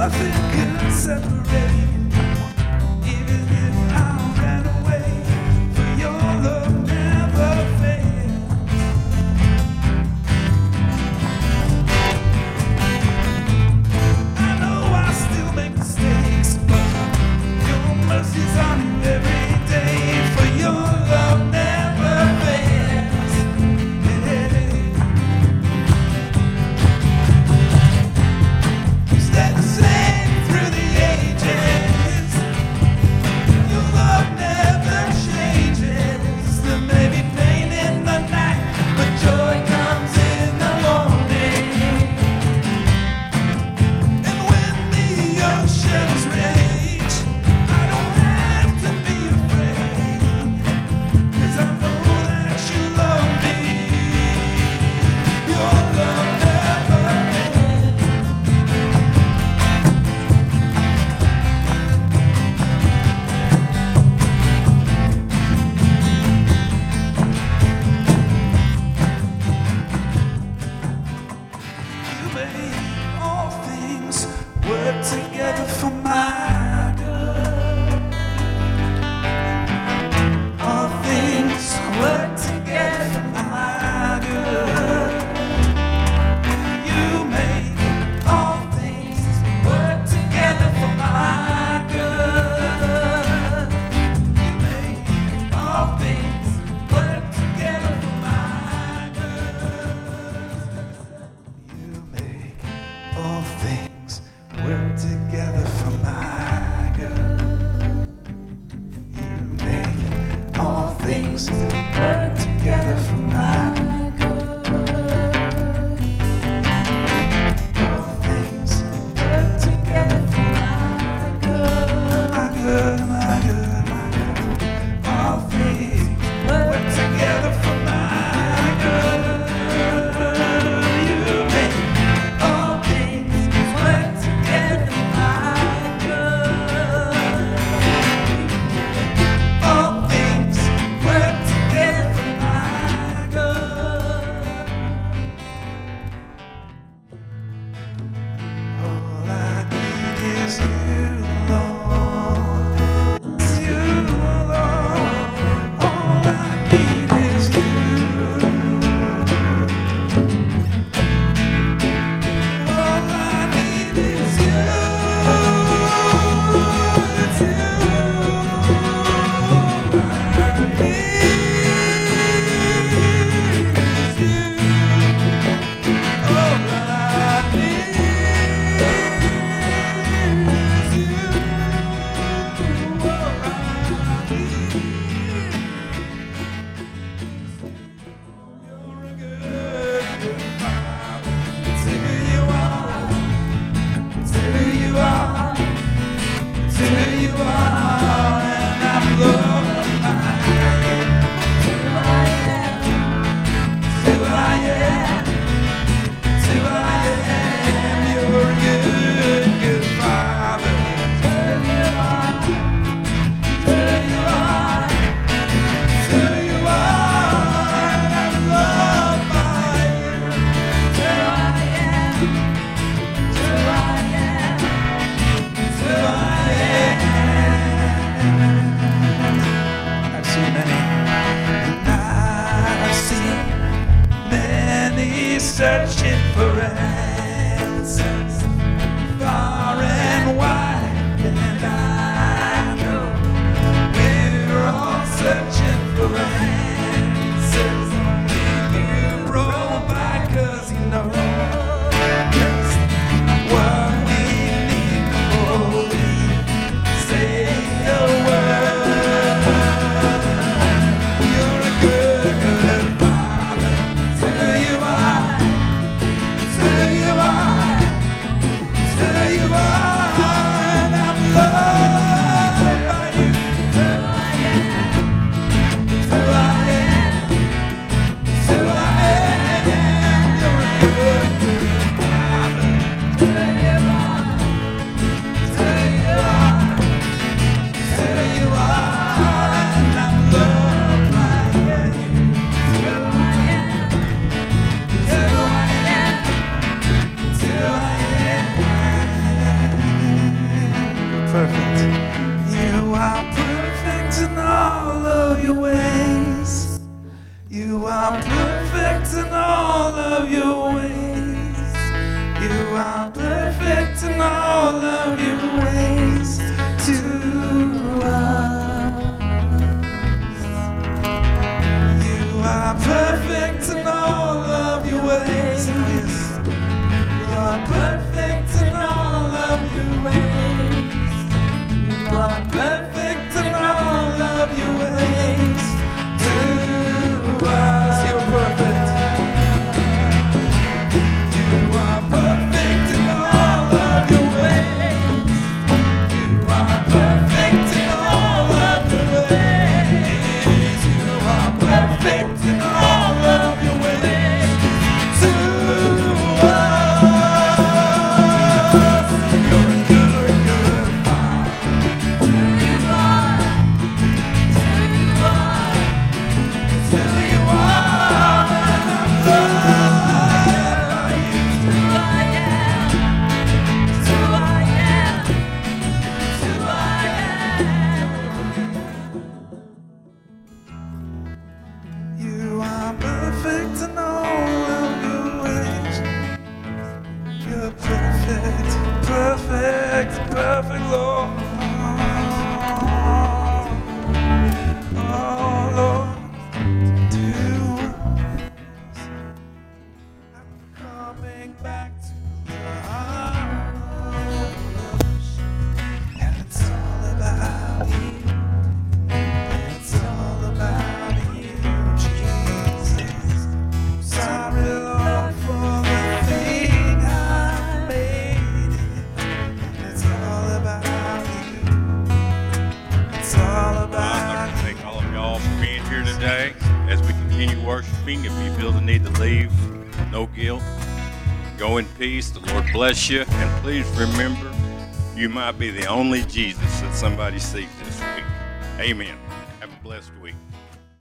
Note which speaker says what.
Speaker 1: nothing can separate. my too many. And I see many searching for it. perfect. You are perfect in all of your ways. You are perfect in all of your ways. You are perfect in all of
Speaker 2: continue worshiping. If you feel the need to leave, no guilt. Go in peace. The Lord bless you. And please remember, you might be the only Jesus that somebody sees this week. Amen. Have a blessed week.